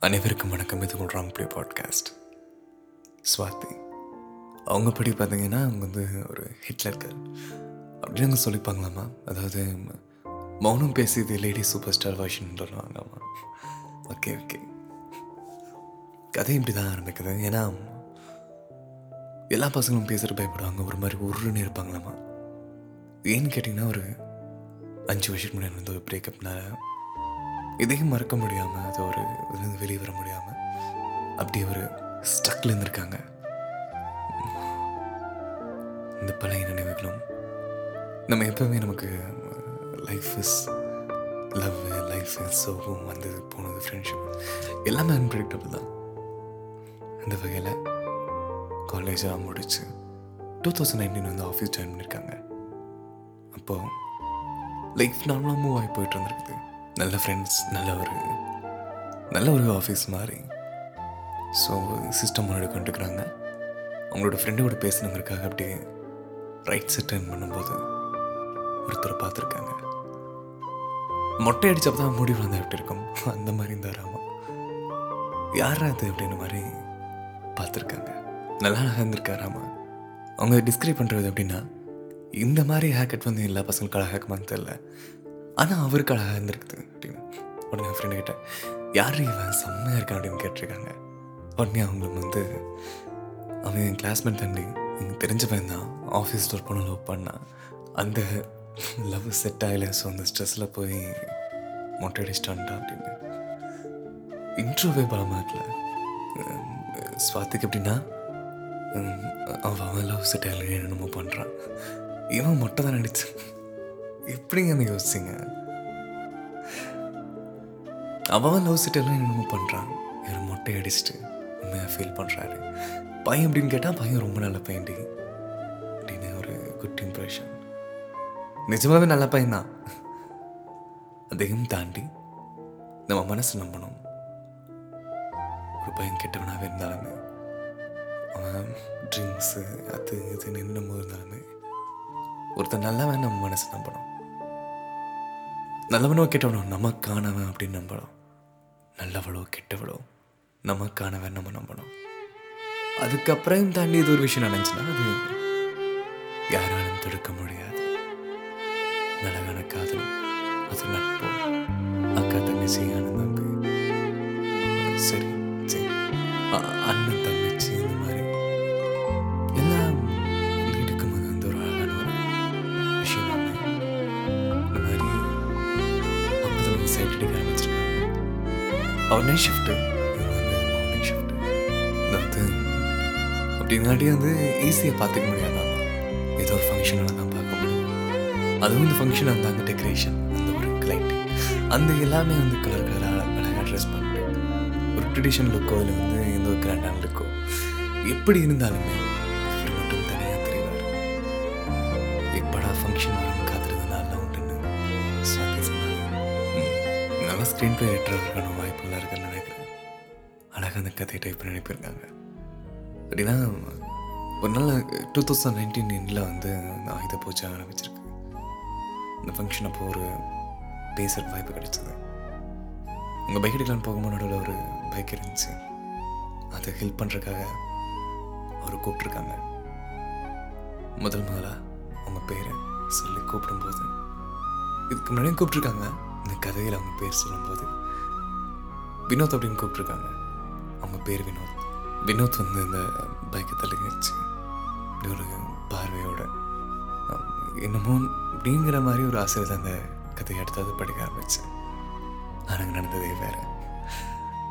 அனைவருக்கும் வணக்கம். இது ராங் ப்ளே பாட்காஸ்ட் ஸ்வாதி அவங்க படி பார்த்தீங்கன்னா அவங்க வந்து ஒரு ஹிட்லர் கேர்ள் அப்படின்னு அவங்க சொல்லிப்பாங்களாமா? அதாவது மௌனம் பேசியது லேடி சூப்பர் ஸ்டார் வாஷன் சொல்லுவாங்களாமா ஓகே ஓகே கதை இப்படி தான் ஆரம்பிக்குது. ஏன்னா எல்லா பசங்களும் பேசுகிற பயப்படுவாங்க. ஒரு மாதிரி உருன்னு இருப்பாங்களாமா? ஏன்னு கேட்டிங்கன்னா ஒரு அஞ்சு வருஷத்துக்கு முன்னாடி வந்து ஒரு பிரேக்கப்னால இதையும் மறக்க முடியாமல் அது ஒரு இதுலேருந்து வெளியே வர முடியாமல் அப்படி ஒரு ஸ்டக்கில் இருந்திருக்காங்க. இந்த பழைய நினைவுகளும் நம்ம எப்பவுமே நமக்கு life is love life is சோகம் வந்தது போனது ஃப்ரெண்ட்ஷிப் எல்லாமே அன்பிரடிக்டபிள் தான். அந்த வகையில் காலேஜாக முடிச்சு டூ தௌசண்ட் நைன்டீன் வந்து ஆஃபீஸ் ஜாயின் பண்ணியிருக்காங்க அப்போது லைஃப் நார்மலாக மூவ் ஆகி போயிட்டு இருந்திருக்குது. நல்ல ஃப்ரெண்ட்ஸ் நல்ல ஒரு நல்ல ஒரு ஆஃபீஸ் மாதிரி. ஸோ சிஸ்டம் முன்னாடி கொண்டுக்கிறாங்க அவங்களோட ஃப்ரெண்டோட பேசணுங்கிறதுக்காக அப்படியே ரைட் செட் டர்ன் பண்ணும்போது ஒருத்தரை பார்த்துருக்காங்க. மொட்டை அடிச்சப்ப தான் முடி வளர்ந்தா எப்படி இருக்கும்? அந்த மாதிரி இருந்தாராமா யார் அது அப்படின்ற மாதிரி பார்த்துருக்காங்க. நல்லா அழகாக இருந்திருக்காராமா அவங்க டிஸ்கிரைப் பண்ணுறது அப்படின்னா இந்த மாதிரி ஹேக்கெட் வந்து எல்லா பசங்களுக்கான அழகாக தெரில ஆனால் அவருக்கு அழகாக இருந்திருக்குது அப்படின்னு. உடனே என் ஃப்ரெண்டு கிட்ட யார் இவன் செம்மையாக இருக்கான்? அப்படின்னு கேட்டிருக்காங்க. உடனே அவங்களுக்கு வந்து அவன் என் கிளாஸ்மேட் தண்டி எனக்கு தெரிஞ்ச பையன் தான். ஆஃபீஸ் ஒர்க் பண்ண லவ் பண்ணான் அந்த லவ் செட் ஆகல. ஸோ அந்த ஸ்ட்ரெஸ்ஸில் போய் மொட்டை அடிச்சிட்டான்டா அப்படின்னு. இன்ட்ரோவே பலமாக இருக்கல. ஸ்வாத்திக்கு எப்படின்னா அவன் அவன் லவ் செட் ஆகலன்னு என்னென்னமோ பண்ணுறான் இவன் மொட்டை தான் நடிச்சு எப்படிங்க அந்த யோசிச்சிங்க அவன் லவ் செட்டெல்லாம் என்னமோ பண்ணுறான் இவர் மொட்டை அடிச்சுட்டு உண்மையாக ஃபீல் பண்ணுறாரு பையன் அப்படின்னு கேட்டால் பையன் ரொம்ப நல்ல பையன்டி அப்படின்னு ஒரு குட் இம்ப்ரெஷன் நிஜமாகவே நல்ல பையன்தான் அதையும் தாண்டி நம்ம மனசு நம்பணும். ஒரு பையன் கெட்டவனாகவே இருந்தாலுமே அவன் ட்ரிங்க்ஸு அது இது என்னமோ இருந்தாலுமே ஒருத்தன் நல்லாவே நம்ம மனசு நம்பணும். நல்லவனோ கெட்டவனோ நமக்கானவன் அப்படின்னு நம்பணும். நல்லவளோ கெட்டவளோ நமக்கானவன் நம்ம நம்பணும். அதுக்கப்புறம் தாண்டி இது ஒரு விஷயம் நினைச்சுன்னா அது யாராலும் தடுக்க முடியாது. நல்லகான காதலும் அது நட்போ. அக்கா தங்கச்சி அண்ணன் தம்பி. சரி சரி. அண்ணன் தங்கச்சி அவர் நைட் ஷிஃப்ட்டு இவங்க வந்து மார்னிங் ஷிஃப்ட் இந்த வந்து வந்து ஈஸியாக பார்த்துக்க முடியாதான் ஏதோ ஒரு ஃபங்க்ஷனில் தான் பார்க்க முடியும். அதுவும் இந்த ஃபங்க்ஷன் அந்த அந்த டெக்கரேஷன் அந்த ஒரு கிளைட் அந்த எல்லாமே வந்து கலர் கலராக அழகாக ட்ரெஸ் பண்ணிட்டு ஒரு ட்ரெடிஷனல் லுக்கோ இல்லை வந்து எந்த ஒரு கிராண்டான லுக்கோ எப்படி இருந்தாலுமே மட்டும் தனியாக தெரிவார் எப்படா ஃபங்க்ஷன் வரும் காத்திருந்த நாள்லாம் உண்டுன்னு ஸ்க்ரீன் பிளே வாய்ப்பு எல்லாம் இருக்குன்னு நினைக்கிறேன். அழகாக அந்த கதையை டைப் பண்ணி அனுப்பியிருக்காங்க. அப்படின்னா ஒரு நாள் டூ தௌசண்ட் நைன்டீன் எண்டில் வந்து அந்த ஆயுத பூஜை ஆரம்பிச்சிருக்கு. இந்த ஃபங்க்ஷன் அப்போ ஒரு பேசுகிற வாய்ப்பு கிடைச்சது. உங்கள் பைக் எடுக்கலான்னு போகும்போது நடுவில் ஒரு பைக் இருந்துச்சு. அதை ஹெல்ப் பண்ணுறதுக்காக அவர் கூப்பிட்ருக்காங்க முதல் முதலாக அவங்க பேரை சொல்லி கூப்பிடும்போது இதுக்கு முன்னாடியும் கூப்பிட்ருக்காங்க இந்த கதையில் அவங்க பேர் சொல்லும்போது வினோத் அப்படின்னு கூப்பிட்ருக்காங்க அவங்க பேர் வினோத். வினோத் வந்து இந்த பைக்கை தள்ளிச்சு ஒரு பார்வையோட. என்னமோ அப்படிங்கிற மாதிரி ஒரு ஆசை அந்த கதையை எடுத்தாவது படிக்க ஆரம்பித்தேன் ஆனால் நடந்ததே வேறு.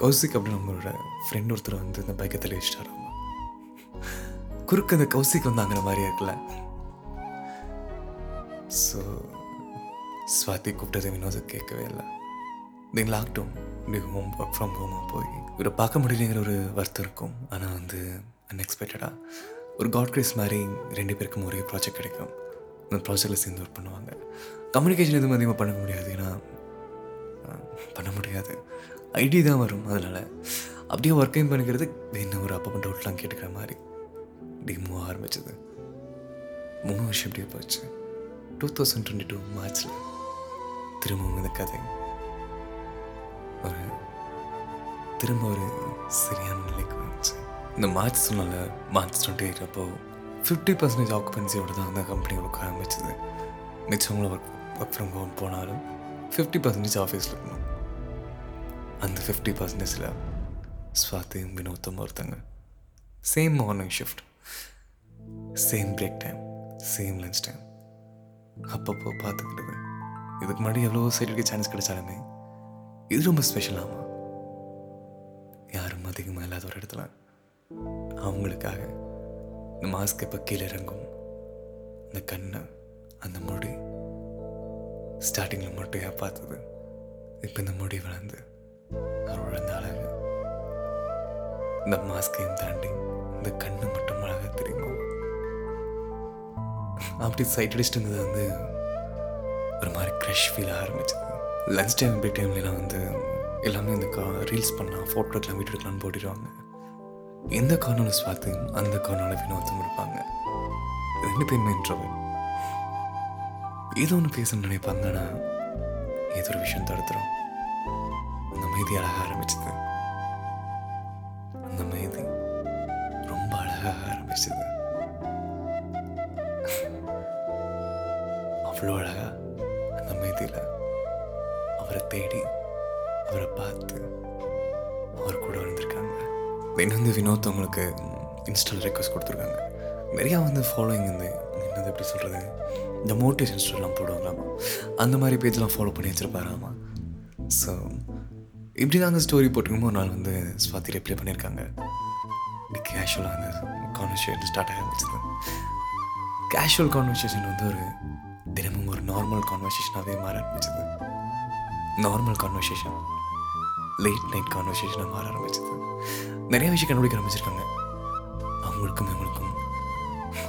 கௌசிக் அப்படின்னு நம்மளோட ஃப்ரெண்ட் ஒருத்தர் வந்து இந்த பைக்கை தள்ளி வச்சிட்டாராமா குறுக்கு அந்த கௌசிக் வந்து அங்கிற மாதிரி இருக்குல்ல ஸோ ஸ்வாதி கூப்பிட்டது வினோத கேட்கவே இல்லை. தென் லாக்டவுன் இப்படி ஹோம் ஒர்க் ஃப்ரம் ஹோமாக போய் இவரை பார்க்க முடியலைங்கிற ஒரு வருத்தம் இருக்கும். ஆனால் வந்து அன்எக்ஸ்பெக்டடாக ஒரு காட் கிரேஸ் மாதிரி ரெண்டு பேருக்கும் ஒரே ப்ராஜெக்ட் கிடைக்கும். அந்த ப்ராஜெக்டில் சேர்ந்து ஒர்க் பண்ணுவாங்க. கம்யூனிகேஷன் எதுவும் அதிகமாக பண்ண முடியாது. ஏன்னா பண்ண முடியாது. ஐடி தான் வரும் அதனால். அப்படியே ஒர்க்கையும் பண்ணிக்கிறது என்ன ஒரு அப்பப்போ டவுட்லாம் கேட்டுக்கிற மாதிரி. இப்படி ஆரம்பிச்சது. மூணு வருஷம் இப்படியே போச்சு. டூ தௌசண்ட் டுவெண்ட்டி டூ மார்ச்சில் திரும்பவும் இந்த கதை. ஒரு திரும்ப ஒரு சரியான நிலைக்கு வந்துச்சு. இந்த மார்ச் சொன்னால மார்ச் டுவெண்ட்டி எயிட் அப்போ ஃபிஃப்டி பர்சன்டேஜ் ஆக்குபென்சியோட தான் அந்த கம்பெனி ஒர்க் ஆரம்பிச்சது. மிச்சவங்கள ஒர்க் ஒர்க் ஃப்ரம் ஹோம் போனாலும் ஃபிஃப்டி பர்சன்டேஜ் ஆஃபீஸில் இருக்கணும். அந்த ஃபிஃப்டி பர்சன்டேஜில் ஸ்வாதியும் வினோத்தும் ஒருத்தங்க. Same morning shift same break time same lunch time அப்பப்போ பார்த்துக்கிட்டது. இதுக்கு முன்னாடி எவ்வளோ சைடுக்கு சான்ஸ் கிடைச்சாலுமே இது ரொம்ப ஸ்பெஷலாமா யாரும் அதிகமாக இல்லாத ஒரு இடத்துல அவங்களுக்காக இந்த மாஸ்க் இப்போ கீழே இறங்கும். இந்த கண்ணை அந்த முடி ஸ்டார்டிங்கில் மொட்டையாக பார்த்தது? இப்போ இந்த முடி வளர்ந்து அவரோட அந்த அழகு. இந்த மாஸ்கையும் தாண்டி இந்த கண்ணு மட்டும் அழகாக தெரியுமா? அப்படி சைட் அடிச்சுட்டுங்கிறது வந்து ஒரு மாதிரி க்ரஷ் ஃபீல் ஆரம்பிச்சது. லஞ்ச் டைம் பிரேக் டைம்லாம் வந்து எல்லாமே இந்த கா ரீல்ஸ் பண்ணலாம் ஃபோட்டோ எடுக்கலாம் வீடியோ எடுக்கலாம்னு போட்டுடுவாங்க எந்த கார்னரில் ஸ்வாத்து அந்த கார்னரில் வினோதம் இருப்பாங்க ரெண்டு பேருமே இன்ட்ரோவன் ஏதோ ஒன்று பேசணும்னு நினைப்பாங்க ஆனால் ஏதோ ஒரு விஷயம் தடுத்துரும். அந்த அமைதி அழகாக ஆரம்பிச்சது. அந்த மைதி ரொம்ப அழகாக ஆரம்பிச்சது. அவ்வளோ அழகா அந்த அமைதியில் அவரை தேடி அவரை பார்த்து அவர் கூட வந்திருக்காங்க. தென் வந்து வினோத் அவங்களுக்கு இன்ஸ்டால் ரெக்வஸ்ட் கொடுத்துருக்காங்க. நிறையா வந்து ஃபாலோயிங் வந்து என்னது எப்படி சொல்கிறது இந்த மோட்டிவேஷன் ஸ்டோரிலாம் போடுவாங்களாமா? அந்த மாதிரி பேஜ்லாம் ஃபாலோ பண்ணி வச்சுருப்பாராமா? ஸோ இப்படி தான் அந்த ஸ்டோரி போட்டுருக்கும்? ஒரு நாள் வந்து ஸ்வாதி ரிப்ளை பண்ணியிருக்காங்க. இப்படி கேஷுவலாக அந்த கான்வர்சேஷன் ஸ்டார்ட் ஆகிருந்துச்சு கேஷுவல் கான்வர்சேஷன் வந்து ஒரு தினமும் ஒரு நார்மல் கான்வர்சேஷனாகவே மாற ஆரம்பிச்சது. நார்மல் கான்வர்சேஷன் லேட் நைட் கான்வர்சேஷனாக மாற ஆரம்பிச்சது. நிறைய விஷயம் கண்டுபிடிக்க ஆரம்பிச்சிருக்காங்க. அவங்களுக்கும் இவங்களுக்கும்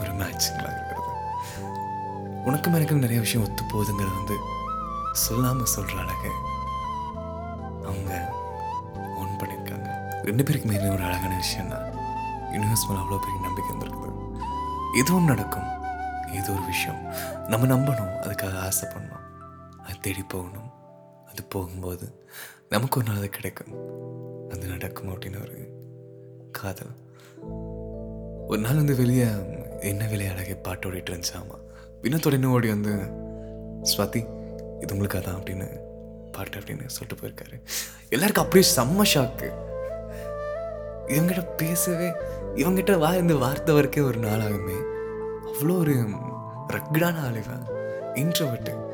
ஒரு மேட்சிங்களாக இருக்கிறது. உனக்கும் எனக்கும் நிறைய விஷயம் ஒத்து போகுதுங்கிறது வந்து சொல்லாமல் சொல்கிற அழகு அவங்க ஓன் பண்ணியிருக்காங்க. ரெண்டு பேருக்குமே என்ன ஒரு அழகான விஷயம்னா யூனிவர்ஸ் மேலே அவ்வளோ பெரிய நம்பிக்கை இருந்திருக்குது எதுவும் நடக்கும். ஏதோ ஒரு விஷயம். நம்ம நம்பணும். அதுக்காக ஆசைப்படணும். அது தேடி போகணும். அது போகும்போது நமக்கு ஒரு நாள் அது கிடைக்கும். அது நடக்கும் அப்படின்னு ஒரு காதல். ஒரு நாள் வந்து வெளியே என்ன விளையாடகை பாட்டு ஓடிட்டு இருந்துச்சாமா வினத்தோட இன்னும் ஓடி வந்து ஸ்வாதி இது உங்களுக்கு அதான் அப்படின்னு பாட்டு அப்படின்னு சொல்லிட்டு போயிருக்காரு. எல்லாருக்கும் அப்படியே செம்ம ஷாக்கு இவங்கிட்ட பேசவே இவங்கிட்ட வா இந்த வார்த்தை வரைக்கும் ஒரு நாளாகுமே. அவ்வளோ ஒரு ரக்கடான ஆளுவன் இன்ட்ரோவர்ட்டு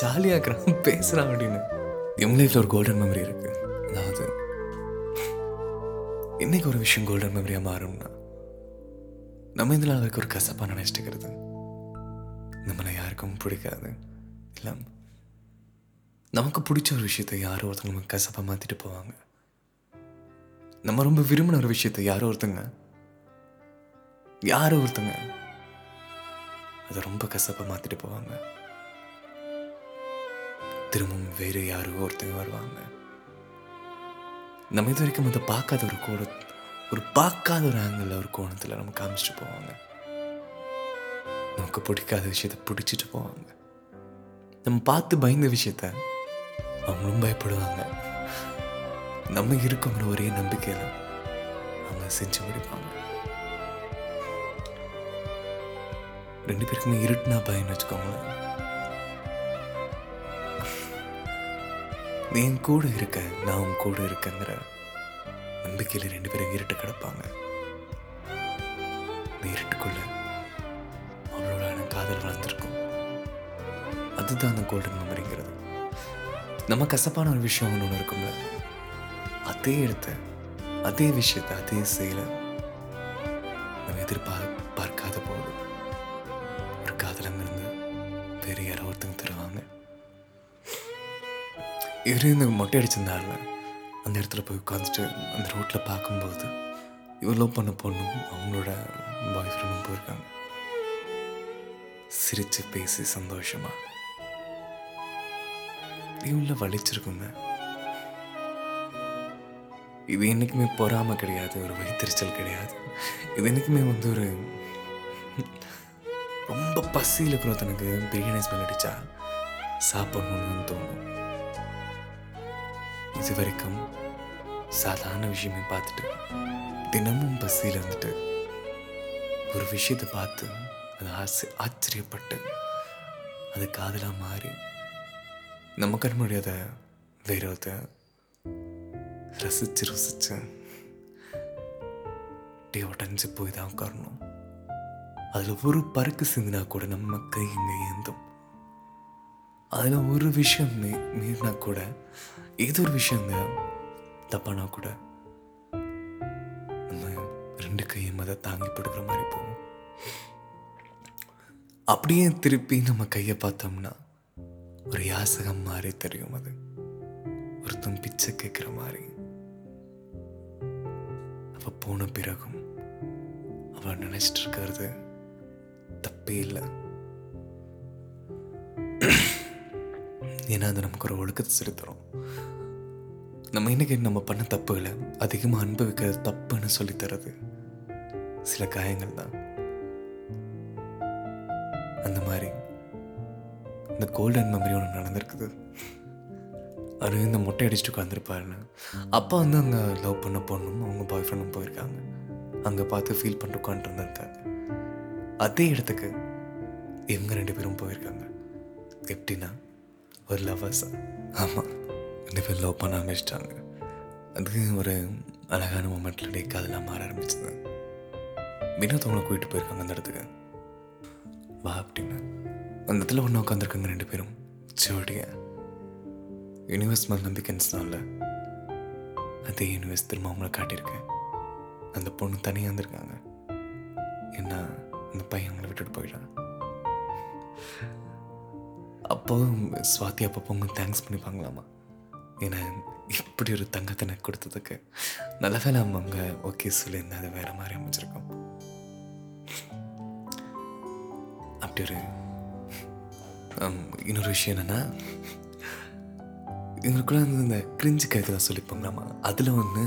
ஜாலியாக இருக்கிறான் பேசுகிறான் அப்படின்னு. இவங்க லைஃப்பில் ஒரு கோல்டன் மெமரி இருக்கு. அதாவது இன்னைக்கு ஒரு விஷயம் கோல்டன் மெமரியாக மாறும்னா நம்ம இந்த நாள் வரைக்கும் ஒரு கசப்பாக நினச்சிட்டு நம்மளை யாருக்கும் பிடிக்காது. இல்லை நமக்கு பிடிச்ச ஒரு விஷயத்தை யாரோ ஒருத்தங்க நமக்கு கசப்பாக மாற்றிட்டு போவாங்க. நம்ம ரொம்ப விரும்பின ஒரு விஷயத்தை யாரோ ஒருத்தங்க யாரோ ஒருத்தங்க அதை ரொம்ப கசப்பாக மாற்றிட்டு போவாங்க. திரும்பவும் வேறு யாரோ ஒருத்தங்க வருவாங்க. நம்ம இது வரைக்கும் அதை பார்க்காத ஒரு கோண ஒரு பார்க்காத ஒரு ஆங்கிளில் ஒரு கோணத்தில் நம்ம காமிச்சிட்டு போவாங்க. நமக்கு பிடிக்காத விஷயத்த பிடிச்சிட்டு போவாங்க. நம்ம பார்த்து பயந்த விஷயத்த அவங்களும் பயப்படுவாங்க. நம்ம இருக்கோங்கிற ஒரே நம்பிக்கையில் அவங்க செஞ்சு முடிப்பாங்க ரெண்டு பேருக்குமே இருட்டுனா பயன்னு வச்சுக்கோங்களேன். நீ என் கூட இருக்க நான் உன் கூட இருக்கங்கிற நம்பிக்கையில் ரெண்டு பேரும் இருட்டு கிடப்பாங்க. இந்த இருட்டுக்குள்ள அவளோட காதல் வளர்ந்துருக்கும். அதுதான் அந்த கோல்டன் மெமரிங்கிறது நம்ம கசப்பான ஒரு விஷயம் ஒன்று இருக்கும்ல. அதே இடத்த அதே விஷயத்தை அதே செயலை நம்ம எதிர்பார்க்க இவரு மொட்டை அடிச்சிருந்தாருல அந்த இடத்துல போய் உட்காந்துட்டு அந்த ரோட்டில் பார்க்கும்போது இவர் லவ் பண்ண பொண்ணும் அவங்களோட பாய் ஃப்ரெண்டும் போயிருக்காங்க. சிரிச்சு பேசி சந்தோஷமா. இவ்வளோ வலிச்சிருக்குங்க. இது என்னைக்குமே பொறாமல் கிடையாது ஒரு வைத்தறிச்சல் கிடையாது. இது என்னைக்குமே வந்து ஒரு ரொம்ப பசியில் இருக்கிறவனுக்கு பிரியாணி ஸ்மெல் அடிச்சா சாப்பிடணும்னு தோணும். இது வரைக்கும் சாதாரண விஷயமே பார்த்துட்டு தினமும் பசியில் இருந்துட்டு ஒரு விஷயத்தை பார்த்து அது ஆசை ஆச்சரியப்பட்டு அது காதலாக மாறி நம்ம கண் முடியாத வேற ஒருத்தன் ரசிச்சு ருசிச்சு டே உடஞ்சி போய் தான் உட்காரணும். அதில் ஒரு பறக்கு சிந்தினா கூட நம்ம கை இங்கே ஏந்தும். அதில் ஒரு விஷயம் மீ மீறினா கூட ஏதோ ஒரு விஷயங்க தப்பானா கூட நம்ம ரெண்டு கையும் அதை தாங்கி படுக்கிற மாதிரி போகும். அப்படியே திருப்பி நம்ம கையை பார்த்தோம்னா ஒரு யாசகம் மாதிரி தெரியும் அது. ஒருத்தன் பிச்சை கேட்குற மாதிரி. அப்போ போன பிறகும் அவள் நினைச்சிட்டு இருக்கிறது தப்பே இல்லை. ஏன்னா அது நமக்கு ஒரு ஒழுக்கத்தை செலுத்துறோம். நம்ம இன்றைக்கி நம்ம பண்ண தப்புகளை அதிகமாக அனுபவிக்கிறது தப்புன்னு சொல்லி தரது சில காயங்கள் தான். அந்த மாதிரி இந்த கோல்டன் மெமரி ஒன்று நடந்திருக்குது. அது இந்த மொட்டை அடிச்சுட்டு உட்காந்துருப்பாருன்னு அப்பா வந்து அங்கே லவ் பண்ண பொண்ணும் அவங்க பாய் ஃப்ரெண்டும் போயிருக்காங்க. அங்கே பார்த்து ஃபீல் பண்ணிட்டு உட்காந்துருந்துருக்காங்க அதே இடத்துக்கு இவங்க ரெண்டு பேரும் போயிருக்காங்க. எப்படின்னா ஒரு லவ்வர்ஸா ஆமாம் ரெண்டு பேர் லவ் பண்ண ஆரம்பிச்சிட்டாங்க. அது ஒரு அழகான மூமெண்ட்டில் டே காதெல்லாம் மாற ஆரம்பிச்சது. வினோத் அவங்களை கூட்டிட்டு போயிருக்காங்க அந்த இடத்துக்கு. வா அப்படின்னு. அந்த இடத்துல ஒன்று உட்காந்துருக்காங்க ரெண்டு பேரும். சிவடிய யூனிவர்ஸ் மேல் நம்பிக்கைன்னு அதே யூனிவர்ஸ் திரும்ப அவங்கள காட்டியிருக்கேன். அந்த பொண்ணு தனியாக இருந்திருக்காங்க என்ன அந்த பையன் அவங்கள விட்டுட்டு போயிட்டான். அப்போ சுவாதி அப்பப்போ அவங்க தேங்க்ஸ் பண்ணிப்பாங்களாமா ஏன்னா இப்படி ஒரு தங்கத்தை எனக்கு கொடுத்ததுக்கு நல்ல வேலை அவங்க ஓகே சொல்லியிருந்தா அது வேற மாதிரி அமைச்சிருக்கோம் அப்படி ஒரு இன்னொரு விஷயம் என்னென்னா இவங்களுக்குள்ள வந்து இந்த கிரிஞ்சு கருத்துலாம் சொல்லிப்பாங்களாமா அதில் ஒன்று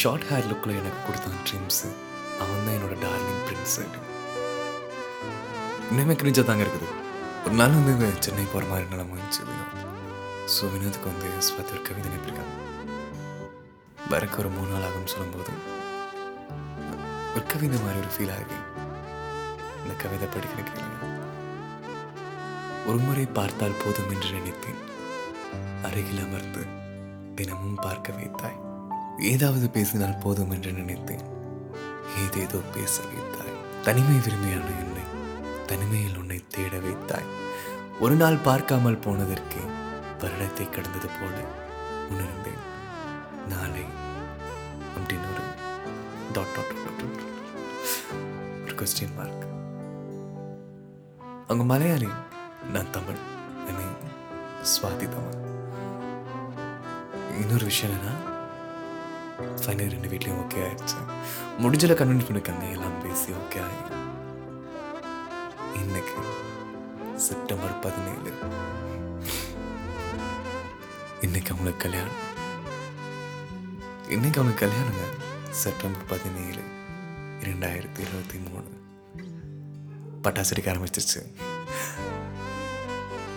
ஷார்ட் ஹேர் லுக்கில் எனக்கு கொடுத்தான் ட்ரீம்ஸு அவன் தான் என்னோட டார்லிங் பிரின்ஸ் இன்னுமே கிரிஞ்சாக தாங்க இருக்குது. ஒரு நாள் வந்து சென்னை போகிற மாதிரி நிலம வந்துச்சு வினோத் ஸோ வினோத்துக்கு வந்து ஸ்வாதி ஒரு கவிதை நினைப்பிருக்காங்க வரக்கு ஒரு மூணு நாள் ஆகும்னு சொல்லும்போது ஒரு கவிதை மாதிரி ஒரு ஃபீல் ஆகுது இந்த கவிதை படிக்கிற கேளுங்க. ஒரு முறை பார்த்தால் போதும் என்று நினைத்தேன். அருகில் அமர்ந்து தினமும் பார்க்க வைத்தாய். ஏதாவது பேசினால் போதும் என்று நினைத்தேன். ஏதேதோ பேச வைத்தாய். தனிமை விரும்பியான என்னை தனிமையில் உன்னை தேட வைத்தாய். ஒரு நாள் பார்க்காமல் போனதற்கு வருடத்தை கடந்தது போல உணர்ந்தேன். நாளை அப்படின்னு ஒரு டாட் டாட் டாட் ஒரு கொஸ்டின் மார்க் அவங்க மலையாளி நான் தமிழ் ஐ மீன் சுவாதி தமிழ். இன்னொரு விஷயம் என்னன்னா ஃபைனல் ரெண்டு வீட்லேயும் ஓகே ஆயிடுச்சு. முடிஞ்சல கன்வின்ஸ் பண்ணிருக்காங்க எல்லாம் பேசி ஓகே ஆகி இன்னைக்கு செப்டம்பர் பதினேழு இன்னைக்கு அவங்களுக்கு கல்யாணம் இன்னைக்கு அவங்களுக்கு கல்யாணங்க செப்டம்பர் பதினேழு இரண்டாயிரத்தி இருபத்தி மூணு பட்டாசு அடிக்க ஆரம்பிச்சிருச்சு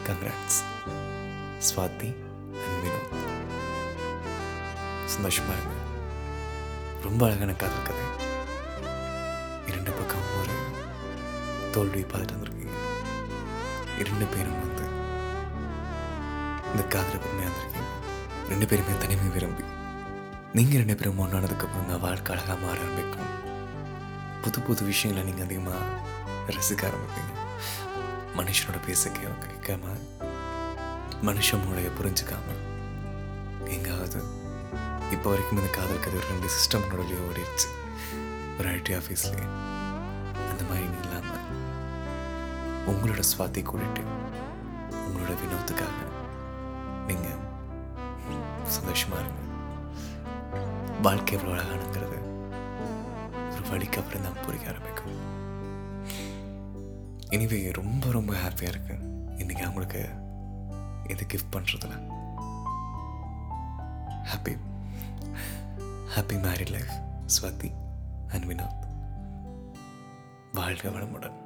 கங்க்ராட்ஸ் ஸ்வாதி அண்ட் வினோத் சந்தோஷமா இருங்க ரொம்ப அழகான காதல் கதை இரண்டு பக்கம் ஒரு தோல்வி பார்த்துட்டு வந்திருக்கீங்க இரண்டு பேரும் வந்து இந்த காதலை பொறுமையாக இருந்திருக்கீங்க. ரெண்டு பேருமே தனிமை விரும்பி. நீங்கள் ரெண்டு பேரும் ஒன்றானதுக்கப்புறம் தான் வாழ்க்கை அழகாக மாற ஆரம்பிக்கும். புது புது விஷயங்களை நீங்கள் அதிகமாக ரசிக்க ஆரம்பிப்பீங்க. மனுஷனோட பேச கேட்காம மனுஷன் மூளையை புரிஞ்சுக்காம எங்காவது இப்போ வரைக்கும் இந்த காதல் கதை ரெண்டு சிஸ்டம் நடுவில் ஓடிடுச்சு ஒரு ஐடி ஆஃபீஸ்லேயே உங்களோட சுவாத்தி கூட்டிட்டு உங்களோட வினோத்துக்காக நீங்கள் சந்தோஷமாக இருங்க. வாழ்க்கை எவ்வளோ அழகானுங்கிறது ஒரு வழிக்கு அப்புறம் தான் புரிய ஆரம்பிக்கும். எனிவே ரொம்ப ரொம்ப ஹாப்பியாக இருக்கு. இன்னைக்கு அவங்களுக்கு இது கிஃப்ட் பண்ணுறதுல happy happy married life Swathi and Vinoth. வாழ்க வளமுடன்.